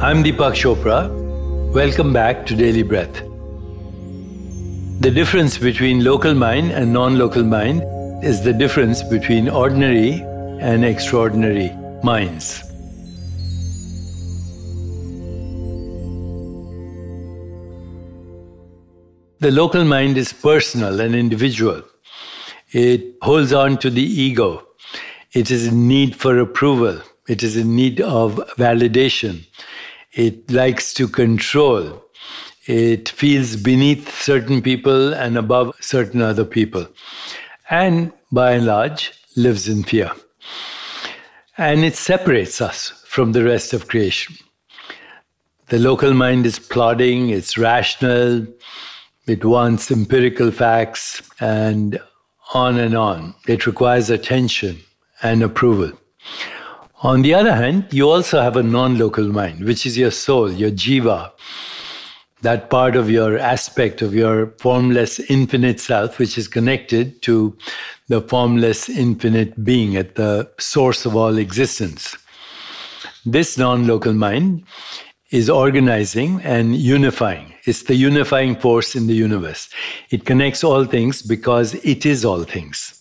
I'm Deepak Chopra. Welcome back to Daily Breath. The difference between local mind and non local mind is the difference between ordinary and extraordinary minds. The local mind is personal and individual. It holds on to the ego. It is in need for approval. It is in need of validation. It likes to control. It feels beneath certain people and above certain other people. And by and large, lives in fear. And it separates us from the rest of creation. The local mind is plodding, it's rational, it wants empirical facts, and on and on. It requires attention and approval. On the other hand, you also have a non local mind, which is your soul, your jiva, that part of your aspect of your formless infinite self, which is connected to the formless infinite being at the source of all existence. This non local mind is organizing and unifying. It's the unifying force in the universe. It connects all things because it is all things.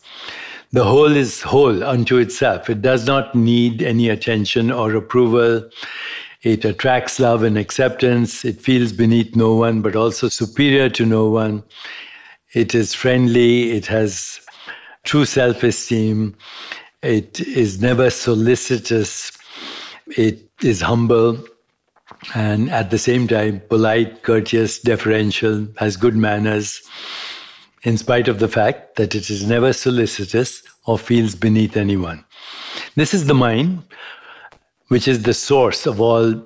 The whole is whole unto itself. It does not need any attention or approval. It attracts love and acceptance. It feels beneath no one, but also superior to no one. It is friendly. It has true self esteem. It is never solicitous. It is humble and at the same time polite, courteous, deferential, has good manners in spite of the fact that it is never solicitous or feels beneath anyone. This is the mind, which is the source of all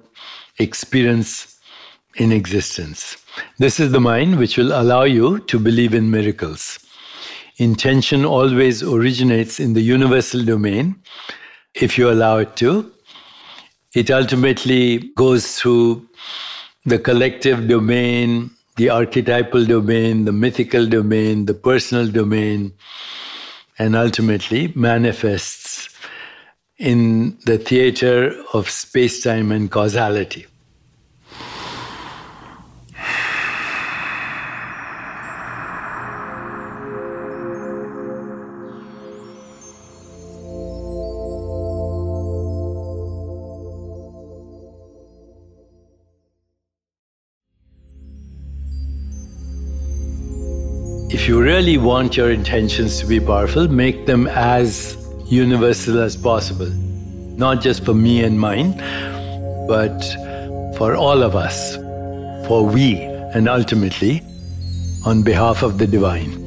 experience in existence. This is the mind which will allow you to believe in miracles. Intention always originates in the universal domain, if you allow it to. It ultimately goes through the collective domain, the archetypal domain, the mythical domain, the personal domain, and ultimately manifests in the theater of space time and causality. If you really want your intentions to be powerful, make them as universal as possible. Not just for me and mine, but for all of us, for we, and ultimately on behalf of the divine.